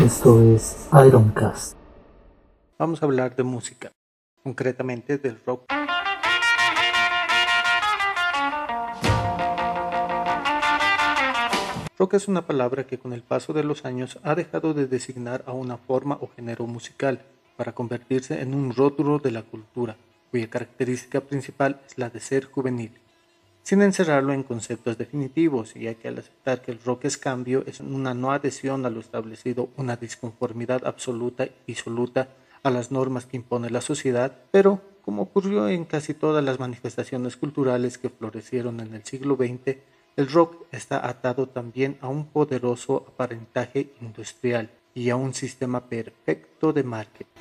Esto es Ironcast. Vamos a hablar de música, concretamente del rock. Rock es una palabra que con el paso de los años ha dejado de designar a una forma o género musical para convertirse en un rótulo de la cultura, cuya característica principal es la de ser juvenil sin encerrarlo en conceptos definitivos, ya que al aceptar que el rock es cambio, es una no adhesión a lo establecido, una disconformidad absoluta y disoluta a las normas que impone la sociedad, pero como ocurrió en casi todas las manifestaciones culturales que florecieron en el siglo XX, el rock está atado también a un poderoso aparentaje industrial y a un sistema perfecto de marketing.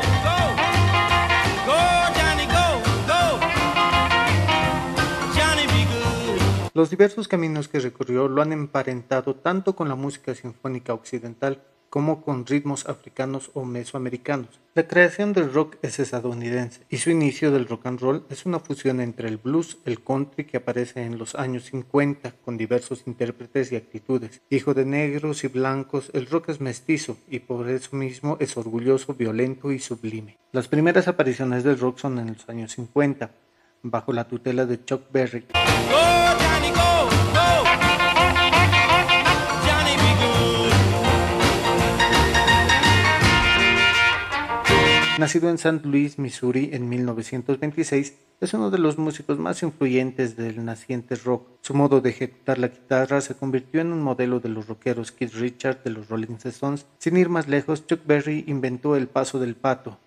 Los diversos caminos que recorrió lo han emparentado tanto con la música sinfónica occidental como con ritmos africanos o mesoamericanos. La creación del rock es estadounidense y su inicio del rock and roll es una fusión entre el blues, el country que aparece en los años 50 con diversos intérpretes y actitudes. Hijo de negros y blancos, el rock es mestizo y por eso mismo es orgulloso, violento y sublime. Las primeras apariciones del rock son en los años 50, bajo la tutela de Chuck Berry. Nacido en St. Louis, Missouri en 1926, es uno de los músicos más influyentes del naciente rock. Su modo de ejecutar la guitarra se convirtió en un modelo de los rockeros Keith Richards de los Rolling Stones. Sin ir más lejos, Chuck Berry inventó el paso del pato,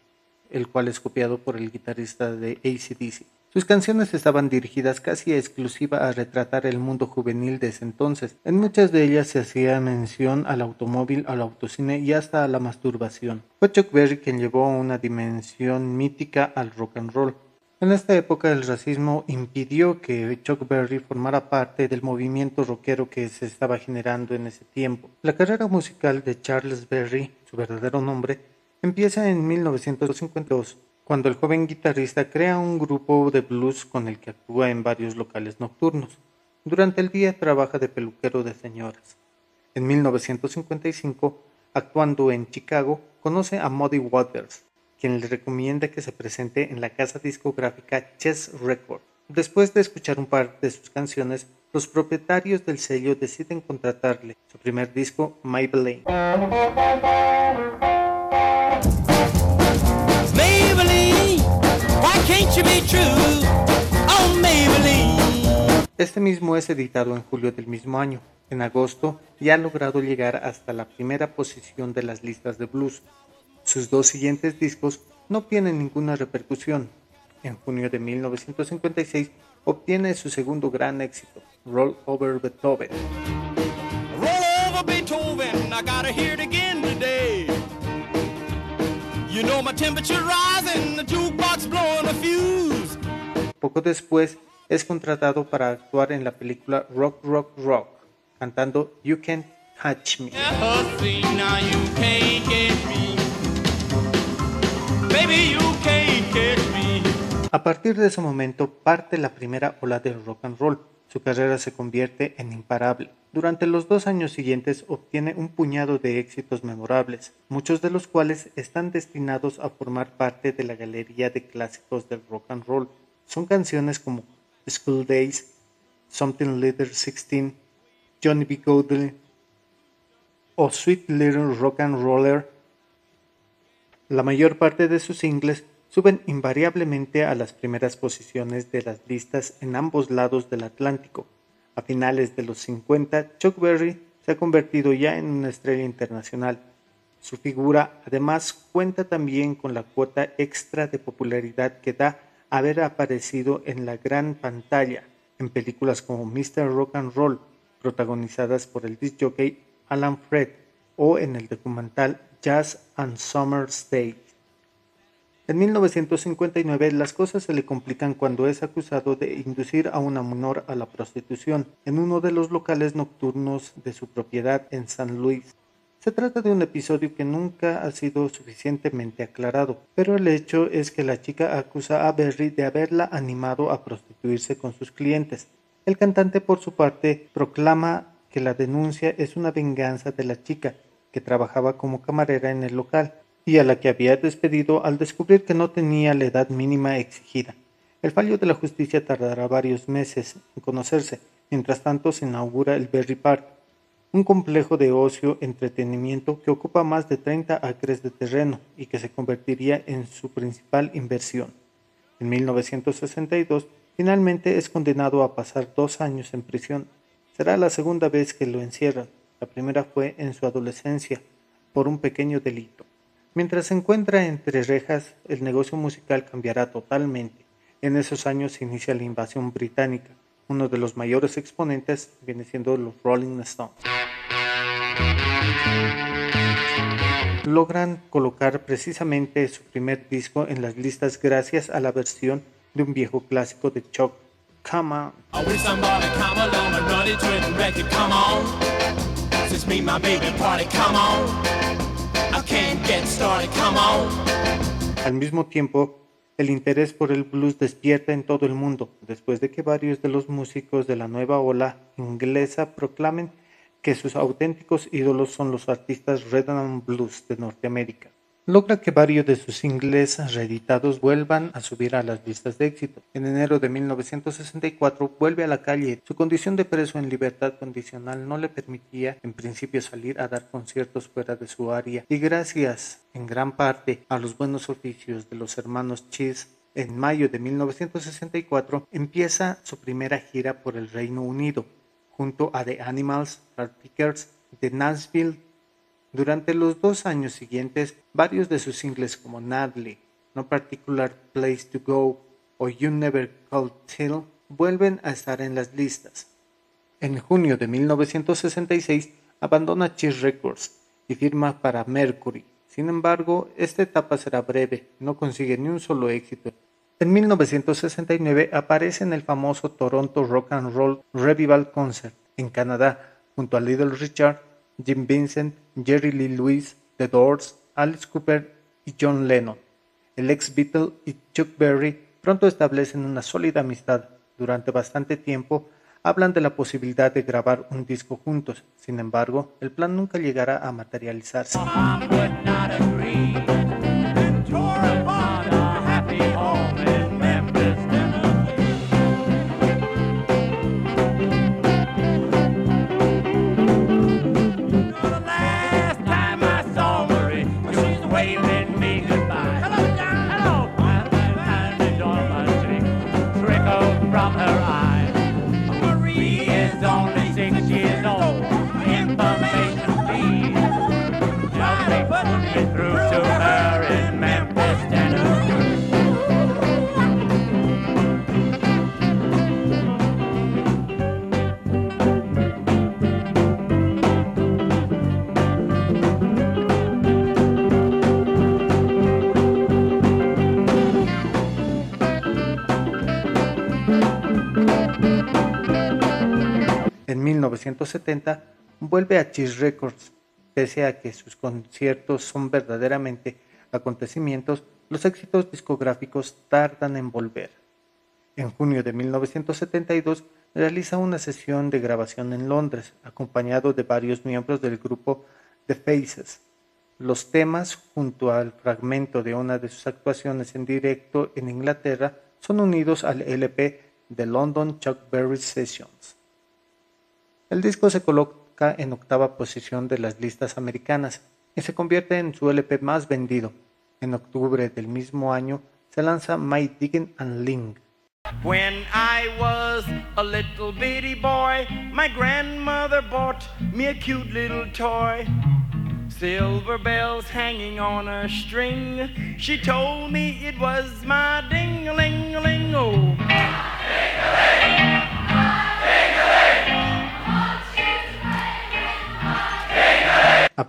el cual es copiado por el guitarrista de ACDC. Sus canciones estaban dirigidas casi exclusiva a retratar el mundo juvenil de ese entonces. En muchas de ellas se hacía mención al automóvil, al autocine y hasta a la masturbación. Fue Chuck Berry quien llevó una dimensión mítica al rock and roll. En esta época el racismo impidió que Chuck Berry formara parte del movimiento rockero que se estaba generando en ese tiempo. La carrera musical de Charles Berry, su verdadero nombre, empieza en 1952 cuando el joven guitarrista crea un grupo de blues con el que actúa en varios locales nocturnos. Durante el día trabaja de peluquero de señoras. En 1955, actuando en Chicago, conoce a Muddy Waters, quien le recomienda que se presente en la casa discográfica Chess Record. Después de escuchar un par de sus canciones, los propietarios del sello deciden contratarle. Su primer disco, Maybelline. Oh, este mismo es editado en julio del mismo año. En agosto ya ha logrado llegar hasta la primera posición de las listas de blues. Sus dos siguientes discos no tienen ninguna repercusión. En junio de 1956 obtiene su segundo gran éxito, Roll Over Beethoven. Roll over Beethoven, I gotta hear it again today. You know my temperature rising, the Poco después es contratado para actuar en la película Rock Rock Rock, cantando You Can't Touch Me. A partir de ese momento parte la primera ola del rock and roll. Su carrera se convierte en imparable. Durante los dos años siguientes obtiene un puñado de éxitos memorables, muchos de los cuales están destinados a formar parte de la galería de clásicos del rock and roll. Son canciones como School Days, Something Little 16, Johnny B. Goodell o Sweet Little Rock and Roller. La mayor parte de sus singles suben invariablemente a las primeras posiciones de las listas en ambos lados del Atlántico. A finales de los 50, Chuck Berry se ha convertido ya en una estrella internacional. Su figura además cuenta también con la cuota extra de popularidad que da haber aparecido en la gran pantalla en películas como Mr. Rock and Roll, protagonizadas por el disc jockey Alan Fred, o en el documental Jazz and Summer Stage. En 1959 las cosas se le complican cuando es acusado de inducir a una menor a la prostitución en uno de los locales nocturnos de su propiedad en San Luis. Se trata de un episodio que nunca ha sido suficientemente aclarado, pero el hecho es que la chica acusa a Berry de haberla animado a prostituirse con sus clientes. El cantante por su parte proclama que la denuncia es una venganza de la chica que trabajaba como camarera en el local y a la que había despedido al descubrir que no tenía la edad mínima exigida. El fallo de la justicia tardará varios meses en conocerse. Mientras tanto, se inaugura el Berry Park, un complejo de ocio entretenimiento que ocupa más de 30 acres de terreno y que se convertiría en su principal inversión. En 1962, finalmente es condenado a pasar dos años en prisión. Será la segunda vez que lo encierran. La primera fue en su adolescencia, por un pequeño delito. Mientras se encuentra entre rejas, el negocio musical cambiará totalmente. En esos años se inicia la invasión británica. Uno de los mayores exponentes viene siendo los Rolling Stones. Logran colocar precisamente su primer disco en las listas gracias a la versión de un viejo clásico de Chuck, Come On. Al mismo tiempo, el interés por el blues despierta en todo el mundo, después de que varios de los músicos de la nueva ola inglesa proclamen que sus auténticos ídolos son los artistas Rhythm Blues de Norteamérica. Logra que varios de sus singles reeditados vuelvan a subir a las listas de éxito. En enero de 1964 vuelve a la calle. Su condición de preso en libertad condicional no le permitía en principio salir a dar conciertos fuera de su área y gracias en gran parte a los buenos oficios de los hermanos Cheese en mayo de 1964 empieza su primera gira por el Reino Unido junto a The Animals, Pickers de Nashville. Durante los dos años siguientes, varios de sus singles como Nadley, No Particular Place to Go o You Never Called Till vuelven a estar en las listas. En junio de 1966 abandona Cheese Records y firma para Mercury. Sin embargo, esta etapa será breve, no consigue ni un solo éxito en 1969 aparece en el famoso Toronto Rock and Roll Revival Concert en Canadá junto a Little Richard, Jim Vincent, Jerry Lee Lewis, The Doors, Alice Cooper y John Lennon. El ex Beatle y Chuck Berry pronto establecen una sólida amistad. Durante bastante tiempo hablan de la posibilidad de grabar un disco juntos. Sin embargo, el plan nunca llegará a materializarse. don't En 1970 vuelve a Cheese Records. Pese a que sus conciertos son verdaderamente acontecimientos, los éxitos discográficos tardan en volver. En junio de 1972 realiza una sesión de grabación en Londres, acompañado de varios miembros del grupo The Faces. Los temas, junto al fragmento de una de sus actuaciones en directo en Inglaterra, son unidos al LP de London Chuck Berry Sessions. El disco se coloca en octava posición de las listas americanas y se convierte en su LP más vendido. En octubre del mismo año se lanza My Diggin' and Ling. When I was a little bitty boy, my grandmother bought me a cute little toy. Silver bells hanging on a string. She told me it was my ding-a-ling-a-ling.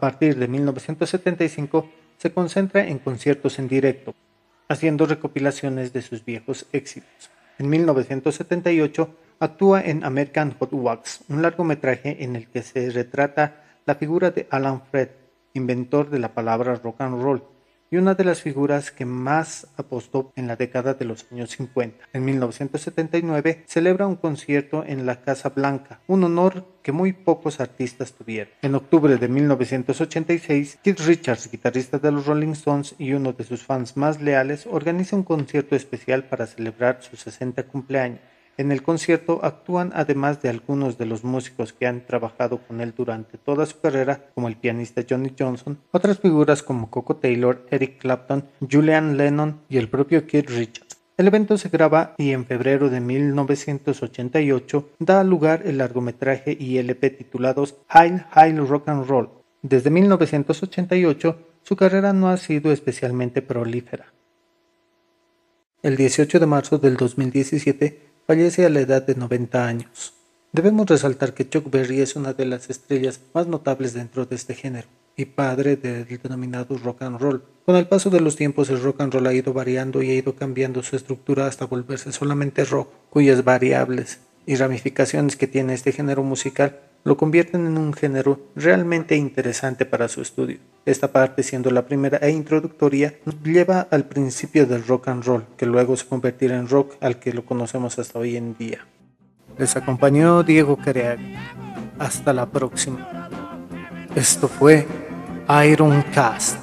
Partir de 1975 se concentra en conciertos en directo, haciendo recopilaciones de sus viejos éxitos. En 1978 actúa en American Hot Wax, un largometraje en el que se retrata la figura de Alan Fred, inventor de la palabra rock and roll, y una de las figuras que más apostó en la década de los años 50. En 1979 celebra un concierto en la Casa Blanca, un honor que muy pocos artistas tuvieron. En octubre de 1986, Keith Richards, guitarrista de los Rolling Stones y uno de sus fans más leales, organiza un concierto especial para celebrar su 60 cumpleaños. En el concierto actúan además de algunos de los músicos que han trabajado con él durante toda su carrera, como el pianista Johnny Johnson, otras figuras como Coco Taylor, Eric Clapton, Julian Lennon y el propio Keith Richards. El evento se graba y en febrero de 1988 da lugar el largometraje y LP titulados High High Rock and Roll. Desde 1988 su carrera no ha sido especialmente prolífera. El 18 de marzo del 2017 fallece a la edad de 90 años. Debemos resaltar que Chuck Berry es una de las estrellas más notables dentro de este género y padre del denominado rock and roll. Con el paso de los tiempos el rock and roll ha ido variando y ha ido cambiando su estructura hasta volverse solamente rock, cuyas variables y ramificaciones que tiene este género musical lo convierten en un género realmente interesante para su estudio. Esta parte, siendo la primera e introductoria, nos lleva al principio del rock and roll, que luego se convertirá en rock al que lo conocemos hasta hoy en día. Les acompañó Diego Careaga. Hasta la próxima. Esto fue Iron Cast.